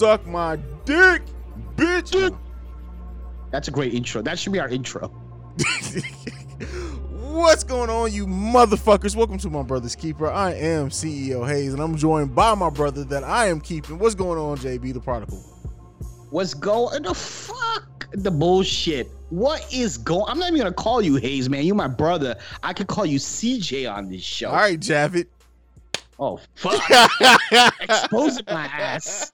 Suck my dick, bitch. That's a great intro. That should be our intro. What's going on, you motherfuckers? Welcome to my brother's keeper. I am CEO Haize, and I'm joined by my brother that I am keeping. What's going on, JB the Prodigal? What's going the fuck the bullshit? What is going? I'm not even gonna call you Haize, man. You're my brother. I could call you CJ on this show. All right, Javid. Oh fuck! Exposing my ass.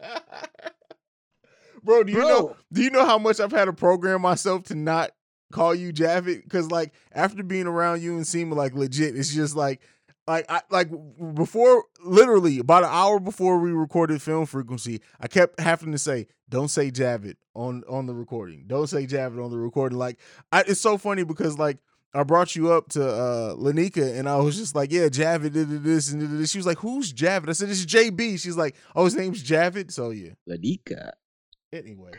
Bro, do you Bro. know do you know how much I've had to program myself to not call you Javid? Because like after being around you and seeing like legit, it's just like like I like before literally about an hour before we recorded film frequency, I kept having to say, Don't say Javid on on the recording. Don't say Javid on the recording. Like I, it's so funny because like I brought you up to uh Lanika and I was just like, Yeah, Javid did this and did this. She was like, Who's Javid? I said, It's JB. She's like, Oh, his name's Javid. So yeah. Lanika. Anyway.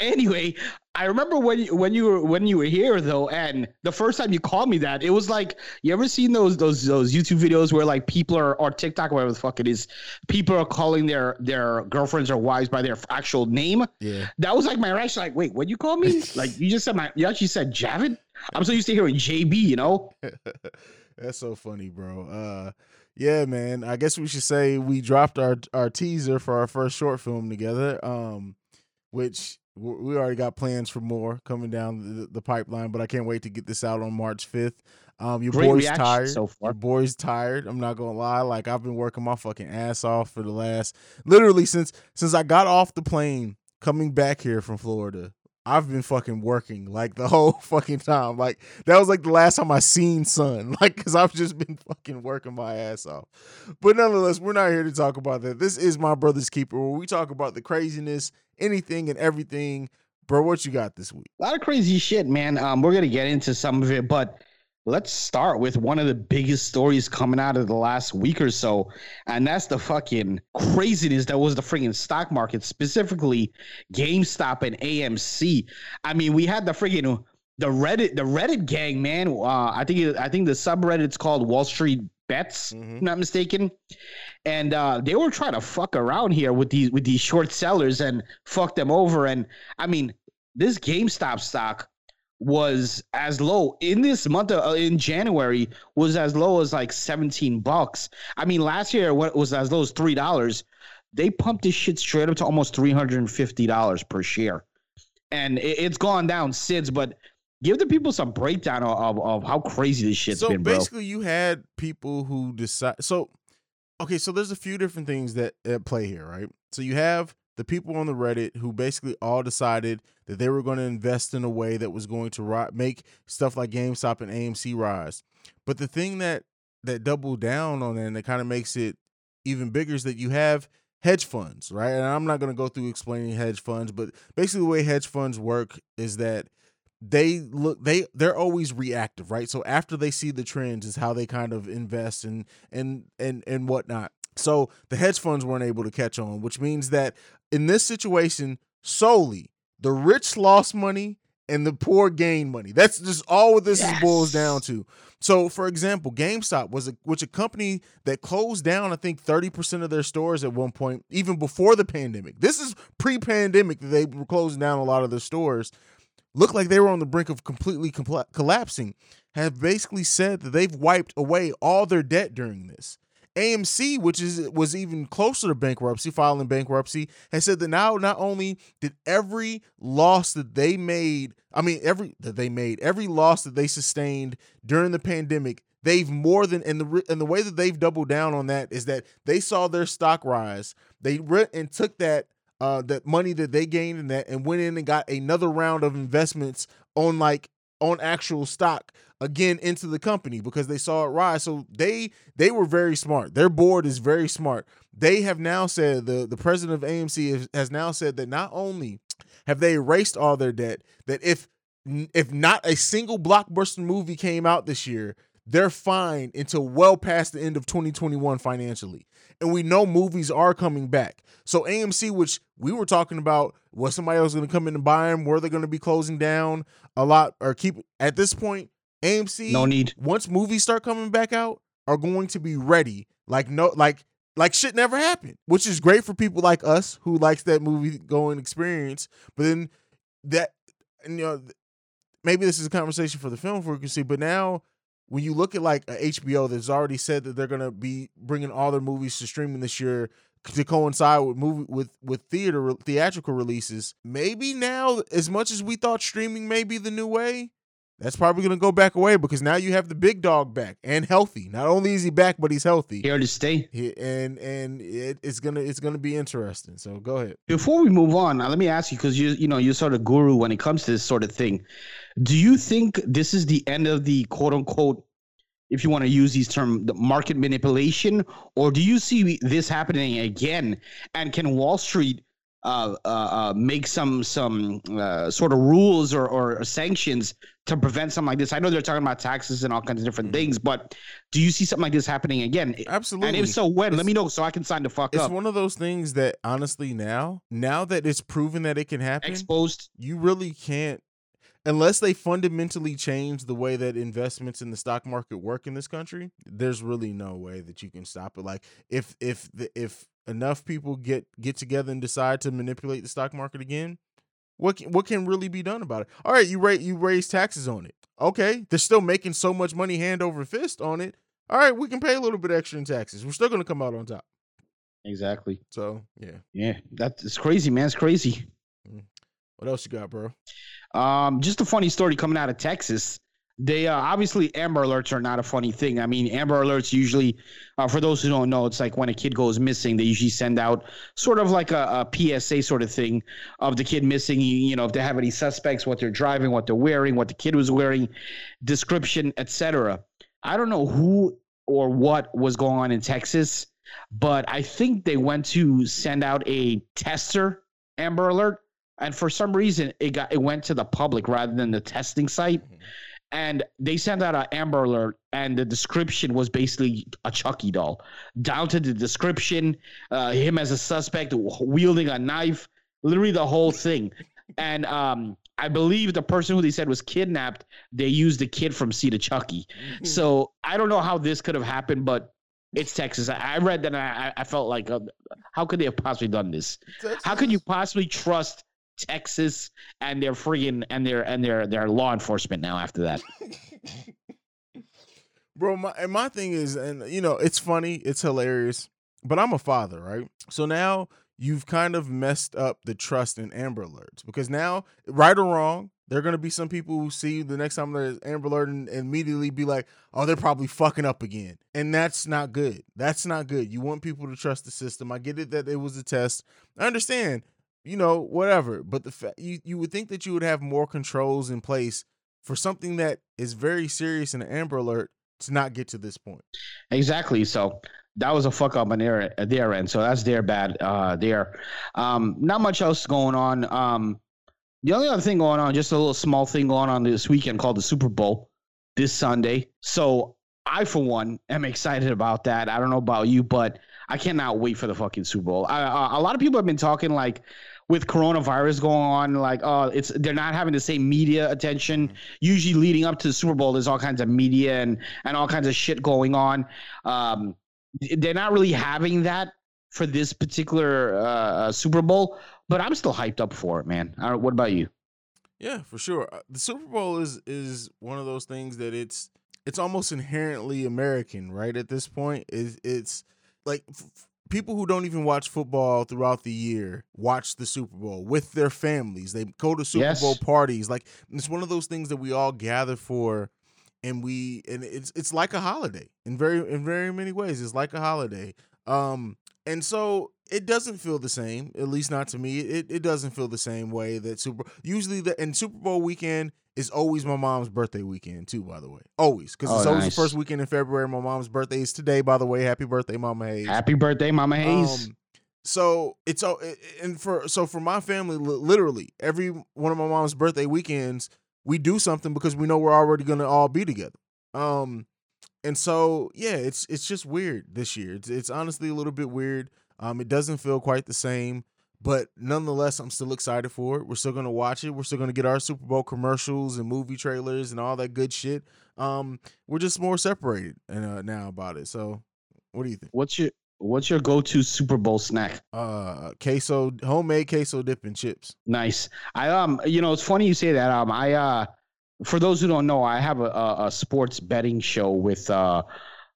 Anyway, I remember when you, when you were when you were here though, and the first time you called me that, it was like you ever seen those those those YouTube videos where like people are or TikTok whatever the fuck it is, people are calling their their girlfriends or wives by their actual name. Yeah. That was like my reaction. Like, wait, what you call me? like you just said my you actually said Javid. I'm so used to hearing JB. You know? That's so funny, bro. Uh yeah, man. I guess we should say we dropped our our teaser for our first short film together. Um which we already got plans for more coming down the, the pipeline, but I can't wait to get this out on March 5th. Um your Great boy's tired. so far. Your boy's tired. I'm not going to lie. Like I've been working my fucking ass off for the last literally since since I got off the plane coming back here from Florida. I've been fucking working like the whole fucking time. Like that was like the last time I seen sun. Like because I've just been fucking working my ass off. But nonetheless, we're not here to talk about that. This is my brother's keeper, where we talk about the craziness, anything and everything. Bro, what you got this week? A lot of crazy shit, man. Um, we're gonna get into some of it, but let's start with one of the biggest stories coming out of the last week or so, and that's the fucking craziness that was the freaking stock market, specifically GameStop and AMC. I mean, we had the freaking the Reddit the Reddit gang, man. Uh, I think it, I think the subreddit's called Wall Street Bets, if I'm not mistaken. And uh, they were trying to fuck around here with these with these short sellers and fuck them over. And I mean, this GameStop stock was as low in this month of, uh, in January was as low as like 17 bucks. I mean, last year when it was as low as three dollars. They pumped this shit straight up to almost 350 dollars per share, and it, it's gone down since. But give the people some breakdown of, of, how crazy this shit's so been, bro. basically, you had people who decide. So, okay, so there's a few different things that at play here, right? So you have the people on the Reddit who basically all decided that they were going to invest in a way that was going to ri- make stuff like GameStop and AMC rise. But the thing that that doubled down on it and that kind of makes it even bigger is that you have hedge funds, right? And I'm not going to go through explaining hedge funds, but basically the way hedge funds work is that they look they they're always reactive right so after they see the trends is how they kind of invest and and and and whatnot so the hedge funds weren't able to catch on which means that in this situation solely the rich lost money and the poor gain money. That's just all what this is boils down to. So for example gamestop was a which a company that closed down i think 30% of their stores at one point even before the pandemic. This is pre-pandemic that they were closing down a lot of their stores. Looked like they were on the brink of completely compla- collapsing, have basically said that they've wiped away all their debt during this. AMC, which is was even closer to bankruptcy, filing bankruptcy, has said that now not only did every loss that they made, I mean every that they made, every loss that they sustained during the pandemic, they've more than and the and the way that they've doubled down on that is that they saw their stock rise. They went and took that uh that money that they gained in that and went in and got another round of investments on like on actual stock again into the company because they saw it rise. So they they were very smart. Their board is very smart. They have now said the the president of AMC has, now said that not only have they erased all their debt that if if not a single blockbuster movie came out this year they're fine until well past the end of 2021 financially and we know movies are coming back so AMC, which we were talking about, was somebody else going to come in and buy them? Were they going to be closing down a lot or keep at this point? AMC, No need. once movies start coming back out, are going to be ready. Like no, like like shit never happened, which is great for people like us who likes that movie going experience. But then that, and, you know, maybe this is a conversation for the film frequency, but now when you look at like HBO that's already said that they're gonna be bringing all their movies to streaming this year to coincide with movie with with theater theatrical releases, maybe now as much as we thought streaming may be the new way, that's probably going to go back away because now you have the big dog back and healthy. Not only is he back, but he's healthy. Here to stay. He, and and it, it's gonna it's gonna be interesting. So go ahead. Before we move on, let me ask you because you you know you're sort of guru when it comes to this sort of thing. Do you think this is the end of the quote unquote, if you want to use these term, the market manipulation, or do you see this happening again? And can Wall Street uh, uh, uh, make some some uh, sort of rules or, or sanctions to prevent something like this? I know they're talking about taxes and all kinds of different mm-hmm. things, but do you see something like this happening again? Absolutely. And if so, when? It's, Let me know so I can sign the fuck it's up. It's one of those things that honestly now, now that it's proven that it can happen, exposed, you really can't unless they fundamentally change the way that investments in the stock market work in this country, there's really no way that you can stop it. Like if if the if enough people get get together and decide to manipulate the stock market again, what can, what can really be done about it? All right, you rate you raise taxes on it. Okay, they're still making so much money hand over fist on it. All right, we can pay a little bit extra in taxes. We're still going to come out on top. Exactly. So yeah, yeah, that's crazy, man. It's crazy. Mm. What else you got, bro? Um, just a funny story coming out of Texas. They uh, obviously Amber Alerts are not a funny thing. I mean, Amber Alerts usually, uh, for those who don't know, it's like when a kid goes missing, they usually send out sort of like a, a PSA sort of thing of the kid missing. You, you know, if they have any suspects, what they're driving, what they're wearing, what the kid was wearing, description, etc. I don't know who or what was going on in Texas, but I think they went to send out a tester Amber Alert and for some reason it got it went to the public rather than the testing site mm-hmm. And they sent out an amber alert and the description was basically a chucky doll down to the description uh, him as a suspect wielding a knife literally the whole thing and um, i believe the person who they said was kidnapped they used the kid from Seed of Chucky mm-hmm. so i don't know how this could have happened but it's Texas. I read that and I, I felt like, uh, how could they have possibly done this? Texas. How could you possibly trust Texas and their freaking and their and their their law enforcement now after that. Bro, my and my thing is, and you know, it's funny, it's hilarious, but I'm a father, right? So now you've kind of messed up the trust in Amber Alerts because now, right or wrong, there are going to be some people who see the next time there's Amber Alert and, and immediately be like, oh, they're probably fucking up again. And that's not good. That's not good. You want people to trust the system. I get it that it was a test. I understand you know, whatever. But the fa- you you would think that you would have more controls in place for something that is very serious in an Amber Alert to not get to this point. Exactly. So that was a fuck up on their their end. So that's their bad uh there. Um not much else going on. Um the only other thing going on, just a little small thing going on this weekend called the Super Bowl this Sunday. So I for one am excited about that. I don't know about you, but I cannot wait for the fucking Super Bowl. I, a lot of people have been talking like with coronavirus going on, like oh, it's they're not having the same media attention. Usually, leading up to the Super Bowl, there's all kinds of media and and all kinds of shit going on. Um, they're not really having that for this particular uh, uh Super Bowl, but I'm still hyped up for it, man. what about you? Yeah, for sure. Uh, the Super Bowl is is one of those things that it's it's almost inherently American, right? At this point, is it's like f- people who don't even watch football throughout the year watch the Super Bowl with their families. They go to Super yes. Bowl parties. Like it's one of those things that we all gather for and we and it's it's like a holiday in very in very many ways. It's like a holiday. Um and so it doesn't feel the same, at least not to me. It it doesn't feel the same way that Super usually the and Super Bowl weekend is always my mom's birthday weekend too, by the way. Always. Because oh, it's always nice. the first weekend in February. My mom's birthday is today, by the way. Happy birthday, Mama Hayes. Happy birthday, Mama Hayes. Um, so it's all and for so for my family, literally every one of my mom's birthday weekends, we do something because we know we're already gonna all be together. Um, and so yeah, it's it's just weird this year. It's it's honestly a little bit weird. Um, it doesn't feel quite the same. But nonetheless, I'm still excited for it. We're still gonna watch it. We're still gonna get our Super Bowl commercials and movie trailers and all that good shit. Um, we're just more separated and uh, now about it. So, what do you think? What's your What's your go-to Super Bowl snack? Uh, queso, homemade queso dip and chips. Nice. I um, you know, it's funny you say that. Um, I uh, for those who don't know, I have a, a, a sports betting show with uh,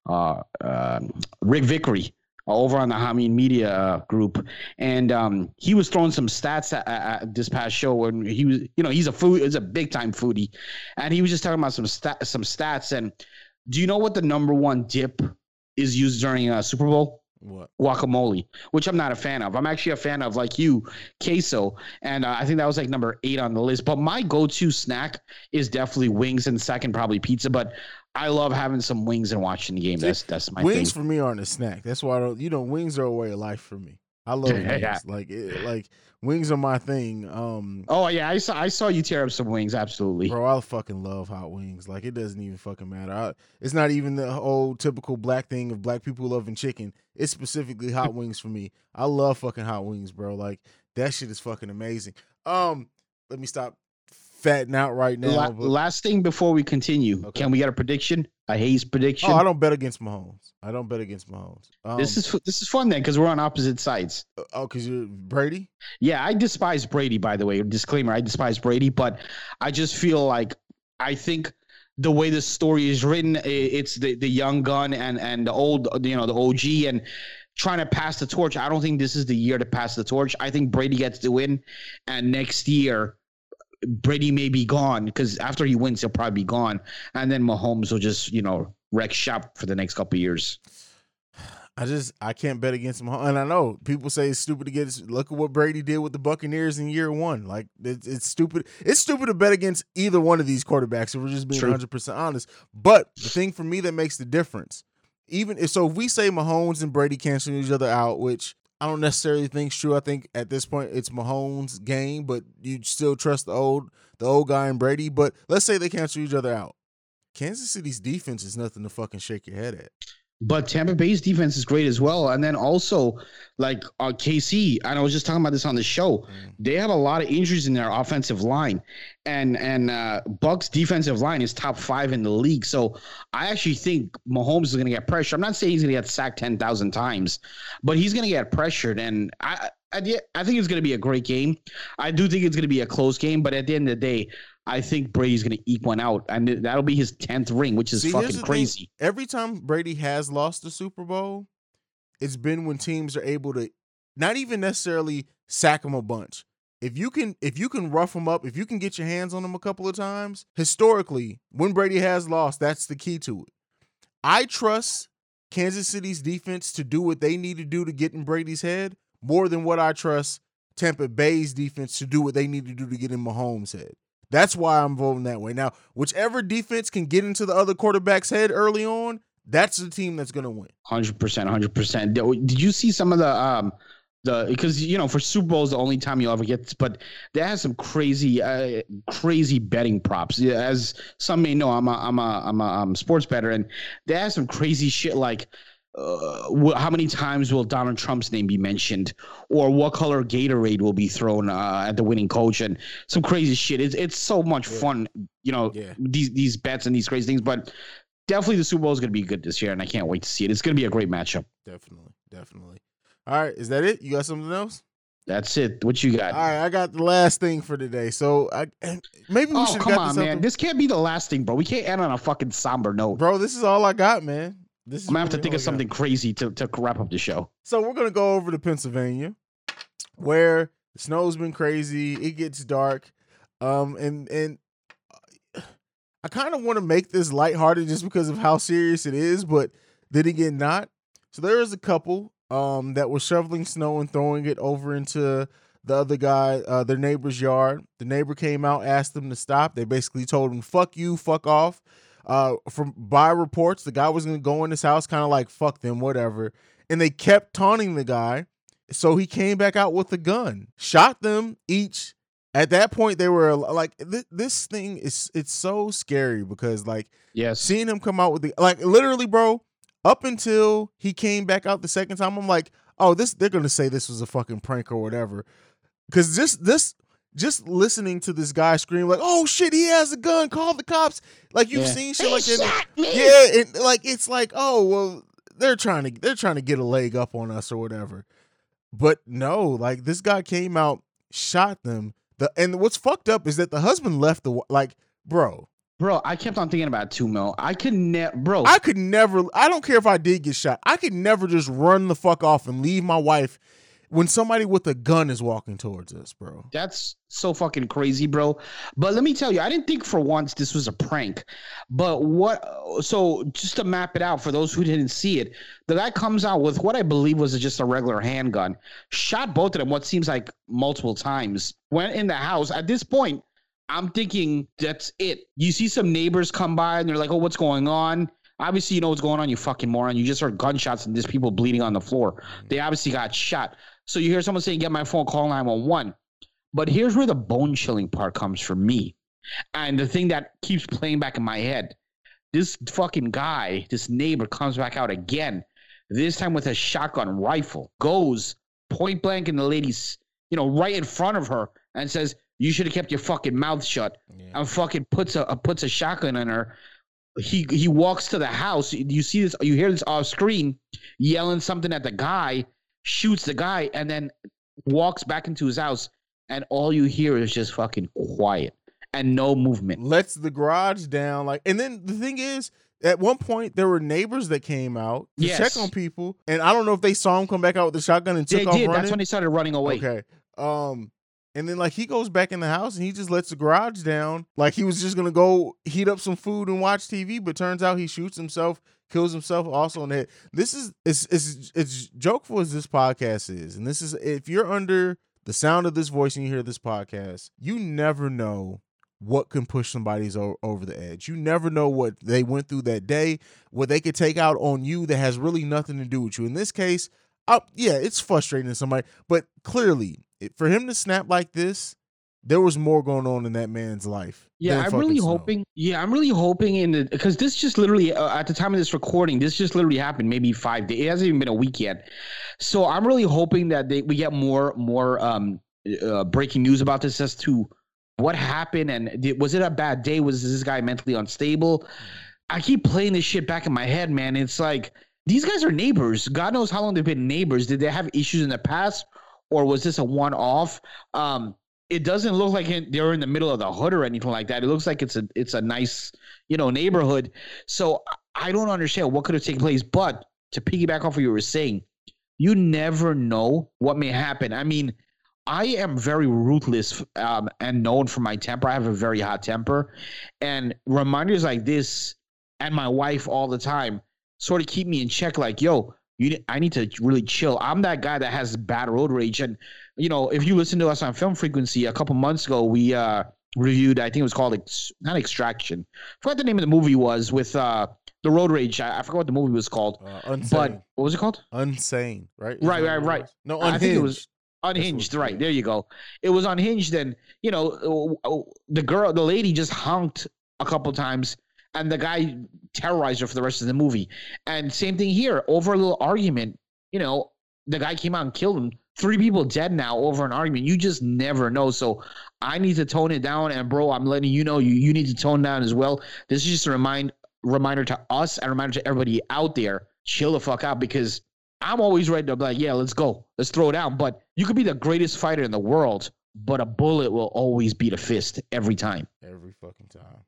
uh, uh Rick Vickery over on the Hameen Media uh, group, and um, he was throwing some stats at, at, this past show and he was, you know, he's a food, he's a big time foodie, and he was just talking about some stat, some stats. And do you know what the number one dip is used during a Super Bowl? What? Guacamole, which I'm not a fan of. I'm actually a fan of, like you, queso, and uh, I think that was like number eight on the list. But my go-to snack is definitely wings, and second probably pizza. But I love having some wings and watching the game. That's that's my wings thing. for me aren't a snack. That's why I don't. You know, wings are a way of life for me. I love wings. Yeah. Like it, like wings are my thing. Um. Oh yeah, I saw I saw you tear up some wings. Absolutely, bro. I fucking love hot wings. Like it doesn't even fucking matter. I, it's not even the old typical black thing of black people loving chicken. It's specifically hot wings for me. I love fucking hot wings, bro. Like that shit is fucking amazing. Um. Let me stop fatting out right now. La- but... Last thing before we continue, okay. can we get a prediction? Hayes prediction? Oh, I don't bet against Mahomes. I don't bet against Mahomes. Um, this is this is fun then because we're on opposite sides. Uh, oh, because you're Brady. Yeah, I despise Brady. By the way, disclaimer: I despise Brady, but I just feel like I think the way the story is written, it's the the young gun and and the old, you know, the OG and trying to pass the torch. I don't think this is the year to pass the torch. I think Brady gets the win, and next year Brady may be gone because after he wins, he'll probably be gone, and then Mahomes will just you know wreck shop for the next couple years. I just I can't bet against Mahomes, and I know people say it's stupid to get. Look at what Brady did with the Buccaneers in year one. Like it's, it's stupid. It's stupid to bet against either one of these quarterbacks. If we're just being one hundred percent honest. But the thing for me that makes the difference, even if so, if we say Mahomes and Brady cancel each other out, which I don't necessarily think it's true. I think at this point it's Mahomes' game, but you still trust the old the old guy and Brady. But let's say they cancel each other out. Kansas City's defense is nothing to fucking shake your head at. But Tampa Bay's defense is great as well. And then also, like uh, KC, and I was just talking about this on the show. Mm. They have a lot of injuries in their offensive line, and and uh, Bucks defensive line is top five in the league. So I actually think Mahomes is going to get pressure. I'm not saying he's going to get sacked ten thousand times, but he's going to get pressured. And I, I I think it's going to be a great game. I do think it's going to be a close game, but at the end of the day, I think Brady's going to eke one out, and that'll be his tenth ring, which is See, fucking crazy. Thing. Every time Brady has lost the Super Bowl, it's been when teams are able to not even necessarily sack him a bunch. If you can, if you can rough him up, if you can get your hands on him a couple of times, historically, when Brady has lost, that's the key to it. I trust Kansas City's defense to do what they need to do to get in Brady's head more than what I trust Tampa Bay's defense to do what they need to do to get in Mahomes' head. That's why I'm voting that way. Now, whichever defense can get into the other quarterback's head early on, that's the team that's going to win. 100%, 100%. Did you see some of the um the because you know for Super Bowl is the only time you'll ever get this, but they have some crazy uh, crazy betting props. As some may know, I'm a I'm a I'm a um, sports better, and they have some crazy shit like uh, how many times will Donald Trump's name be mentioned, or what color Gatorade will be thrown uh, at the winning coach, and some crazy shit. It's it's so much yeah. fun, you know, yeah. these these bets and these crazy things. But definitely, the Super Bowl is going to be good this year, and I can't wait to see it. It's going to be a great matchup. Definitely, definitely. All right, is that it? You got something else? That's it. What you got? All right, I got the last thing for today. So I maybe we oh, should. come on, man! This can't be the last thing, bro. We can't end on a fucking somber note, bro. This is all I got, man. This I'm gonna have to think of something crazy to, to wrap up the show. So we're gonna go over to Pennsylvania, where the snow's been crazy. It gets dark, um, and and I kind of want to make this lighthearted just because of how serious it is, but then again, not. So there is a couple um that was shoveling snow and throwing it over into the other guy, uh, their neighbor's yard. The neighbor came out, asked them to stop. They basically told him, "Fuck you, fuck off." Uh, from by reports, the guy was gonna go in his house, kind of like fuck them, whatever. And they kept taunting the guy, so he came back out with a gun, shot them each. At that point, they were like, th- "This thing is it's so scary because like, yes, seeing him come out with the like, literally, bro. Up until he came back out the second time, I'm like, oh, this they're gonna say this was a fucking prank or whatever. Because this this just listening to this guy scream like, "Oh shit, he has a gun! Call the cops!" Like you've yeah. seen shit like that. Yeah, and like it's like, oh well, they're trying to they're trying to get a leg up on us or whatever. But no, like this guy came out, shot them. The and what's fucked up is that the husband left the like, bro. Bro, I kept on thinking about two mil. I could never, bro. I could never. I don't care if I did get shot. I could never just run the fuck off and leave my wife when somebody with a gun is walking towards us, bro. That's so fucking crazy, bro. But let me tell you, I didn't think for once this was a prank. But what? So just to map it out for those who didn't see it, the guy comes out with what I believe was just a regular handgun, shot both of them. What seems like multiple times. Went in the house. At this point, I'm thinking that's it. You see some neighbors come by and they're like, "Oh, what's going on?" Obviously, you know what's going on, you fucking moron. You just heard gunshots and there's people bleeding on the floor. They obviously got shot. So you hear someone saying, "Get my phone, call 911." But here's where the bone chilling part comes for me, and the thing that keeps playing back in my head: this fucking guy, this neighbor, comes back out again. This time with a shotgun rifle, goes point blank in the lady's, you know, right in front of her, and says, you should have kept your fucking mouth shut. Yeah. And fucking puts a, a puts a shotgun in her. He he walks to the house. You see this? You hear this off screen, yelling something at the guy. Shoots the guy and then walks back into his house. And all you hear is just fucking quiet and no movement. Lets the garage down. Like, and then the thing is, at one point there were neighbors that came out to yes. check on people, and I don't know if they saw him come back out with the shotgun and took they off did. Running. That's when they started running away. Okay. Um, and then like he goes back in the house and he just lets the garage down. Like he was just gonna go heat up some food and watch TV, but turns out he shoots himself, kills himself also in the head. This is it's it's it's jokeful as this podcast is, and this is if you're under the sound of this voice and you hear this podcast, you never know what can push somebody's over the edge. You never know what they went through that day, what they could take out on you that has really nothing to do with you. In this case, uh, yeah, it's frustrating to somebody, but clearly for him to snap like this, there was more going on in that man's life. Yeah, I'm really hoping. Yeah, I'm really hoping in the because this just literally uh, at the time of this recording, this just literally happened maybe five days. It hasn't even been a week yet. So I'm really hoping that they, we get more more um uh, breaking news about this as to what happened and did, was it a bad day? Was this guy mentally unstable? I keep playing this shit back in my head, man. It's like these guys are neighbors. God knows how long they've been neighbors. Did they have issues in the past? or was this a one off? Um, it doesn't look like they're in the middle of the hood or anything like that. It looks like it's a it's a nice you know neighborhood. So I don't understand what could have taken place. But to piggyback off what you were saying, you never know what may happen. I mean, I am very ruthless um, and known for my temper. I have a very hot temper, and reminders like this and my wife all the time sort of keep me in check. Like, yo, you, I need to really chill. I'm that guy that has bad road rage, and you know, if you listen to us on Film Frequency a couple months ago, we uh reviewed. I think it was called ex, not Extraction. I forgot the name of the movie was with uh the road rage. I, I forgot what the movie was called. Uh, but what was it called? Unsane, right? right, right, right. No, unhinged. I think it was unhinged. Right there, you go. It was unhinged, and you know, uh, uh, the girl, the lady, just honked a couple times and the guy terrorized her for the rest of the movie. And same thing here, over a little argument, you know, the guy came out and killed him. Three people dead now over an argument. You just never know. So I need to tone it down. And bro, I'm letting you know you you need to tone down as well. This is just a remind reminder to us and reminder to everybody out there. Chill the fuck out because I'm always ready to be like, yeah, let's go. Let's throw it down. But you could be the greatest fighter in the world, but a bullet will always beat a fist every time. Every fucking time.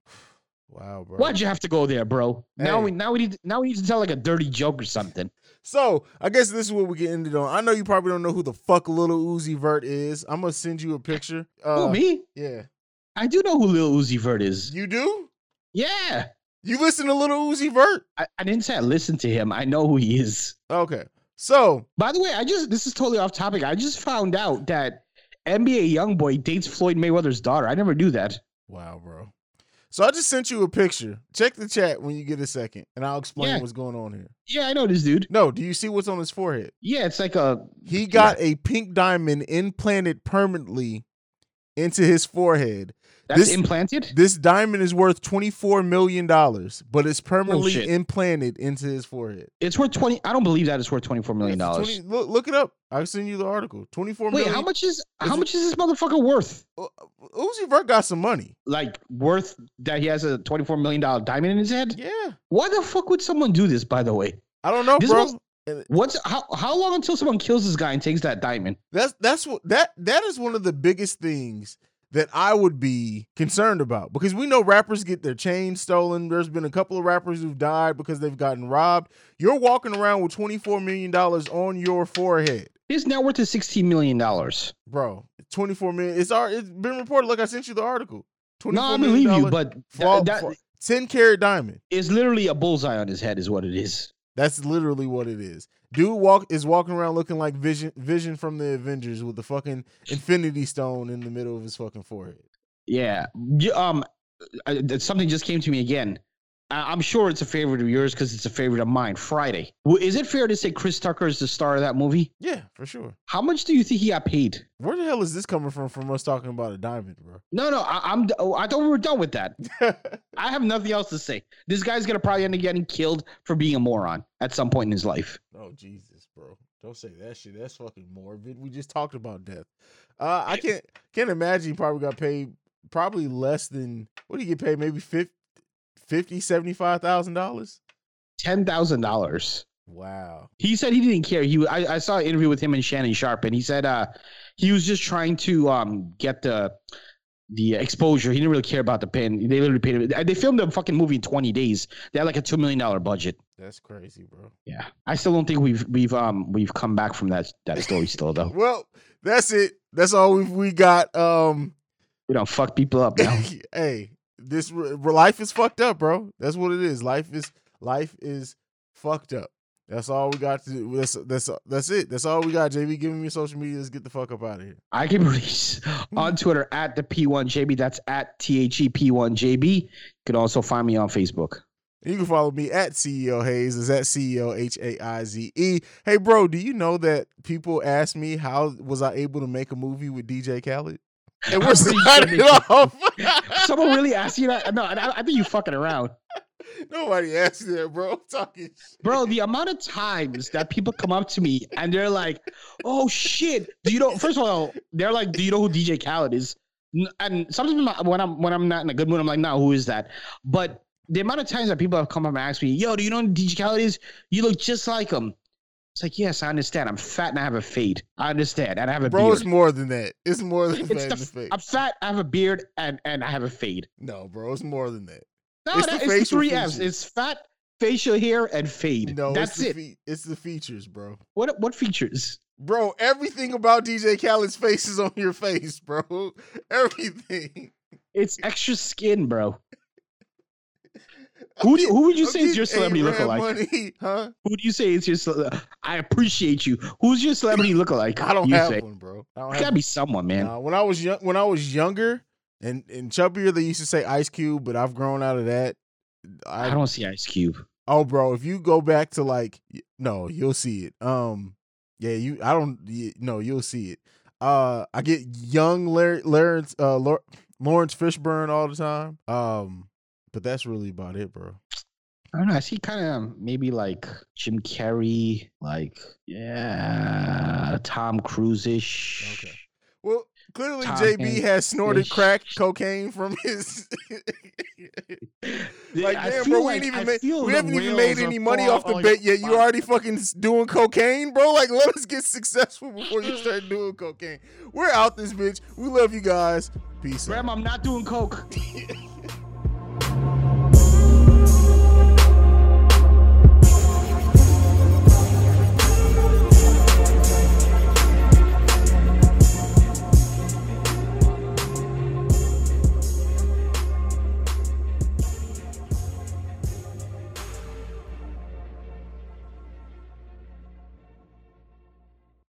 Wow, bro. Why'd you have to go there, bro? Hey. Now we now we need now we need to tell like a dirty joke or something. So I guess this is what we get ended on. I know you probably don't know who the fuck Little Uzi Vert is. I'm gonna send you a picture. Uh, who me? Yeah, I do know who Lil Uzi Vert is. You do? Yeah. You listen to Little Uzi Vert? I, I didn't say I listen to him. I know who he is. Okay. So, by the way, I just this is totally off topic. I just found out that NBA YoungBoy dates Floyd Mayweather's daughter. I never knew that. Wow, bro. So I just sent you a picture. Check the chat when you get a second, and I'll explain yeah. what's going on here. Yeah, I know this dude. No, do you see what's on his forehead? Yeah, it's like a. He got yeah. a pink diamond implanted permanently into his forehead. That's this, implanted. This diamond is worth twenty four million dollars, but it's permanently oh, implanted into his forehead. It's worth twenty. I don't believe that it's worth twenty four million dollars. Look, look, it up. I've send you the article. Twenty four. Wait, how much is, is how it, much is this motherfucker worth? Uh, Uzi Vert got some money. Like worth that he has a twenty four million dollar diamond in his head. Yeah. Why the fuck would someone do this? By the way. I don't know, This bro. was- What's how how long until someone kills this guy and takes that diamond? That's that's what that that is one of the biggest things that I would be concerned about because we know rappers get their chains stolen. There's been a couple of rappers who've died because they've gotten robbed. You're walking around with 24 million dollars on your forehead, His net worth is sixteen million dollars. bro. 24 million. It's our it's been reported. Like I sent you the article. No, 24 I believe you, but for, that, that for 10 carat diamond. is literally a bullseye on his head, is what it is. That's literally what it is. Dude walk is walking around looking like Vision Vision from the Avengers with the fucking Infinity Stone in the middle of his fucking forehead. Yeah. Um, something just came to me again. I'm sure it's a favorite of yours because it's a favorite of mine. Friday. Is it fair to say Chris Tucker is the star of that movie? Yeah, for sure. How much do you think he got paid? Where the hell is this coming from? From us talking about a diamond, bro? No, no, I, I'm. oh, I thought we were done with that. I have nothing else to say. This guy's gonna probably end up getting killed for being a moron at some point in his life. oh Jesus, bro! Don't say that shit. That's fucking morbid. We just talked about death. Uh, I can't can't imagine he probably got paid probably less than what do you get paid? Maybe 50, 50 75000 dollars. Ten thousand dollars. Wow. He said he didn't care. He I, I saw an interview with him and Shannon Sharpe, and he said uh he was just trying to um get the the exposure. He didn't really care about the pin. They literally paid him. They filmed a fucking movie in twenty days. They had like a two million dollar budget. That's crazy, bro. Yeah, I still don't think we've we've um we've come back from that that story still though. Well, that's it. That's all we we got. Um, We don't fuck people up now. hey, this life is fucked up, bro. That's what it is. Life is life is fucked up. That's all we got to do. That's that's that's it. That's all we got. JB, give me your social media. Let's get the fuck up out of here. I can reach hmm. on Twitter at the P1JB. That's at T H E P1JB. You can also find me on Facebook. You can follow me at CEO Haize. Is at CEO H A I Z E. Hey, bro, do you know that people ask me how was I able to make a movie with DJ Khaled? And we're I'm pretty sure signing it off. Someone really asked you that? No, I, I think you fucking around. Nobody asked you that, bro. I'm talking. shit. Bro, the amount of times that people come up to me and they're like, "Oh shit, do you know?" First of all, they're like, "Do you know who DJ Khaled is?" And sometimes when I'm when I'm not in a good mood, I'm like, "No, who is that?" But the amount of times that people have come up and asked me, "Yo, do you know who DJ Khaled is? You look just like him." It's like, yes, I understand. I'm fat and I have a fade. I understand, and I have a beard. Bro, it's more than that. It's more than It's that. the, in the face. I'm fat. I have a beard, and and I have a fade. No, bro, it's more than that. No, It's that, the it's the three F's. It's fat, facial hair, and fade. No, That's it's the it. Fe- it's the features, bro. What what features? Bro, everything about DJ Khaled's face is on your face, bro. Everything. It's extra skin, bro. Who do, who would you say is your celebrity lookalike? Money, huh? Who do you say is your? cele- I appreciate you. Who's your celebrity lookalike? I don't you have say? one, bro. I don't It's have gotta be someone, man. Nah, when I was young, when I was younger and and chubbier, they used to say Ice Cube, but I've grown out of that. I don't see Ice Cube. Oh, bro, if you go back to like, no, you'll see it. Um, yeah, you. I don't. No, you'll see it. Uh, I get young Larry, Laurence, uh, Laurence Fishburne all the time. Um, but that's really about it, bro. I don't know. I see kind of um, maybe like Jim Carrey, like yeah, Tom Cruise ish. Okay. Well, clearly Tom JB Hanks has snorted crack cocaine from his. like, I damn, bro, we like- ain't even made, we haven't even made any money off the bet yet. You already fucking doing cocaine, bro. Like, let us get successful before you start doing cocaine. We're out this bitch. We love you guys. Peace. out. Grandma, I'm not doing coke.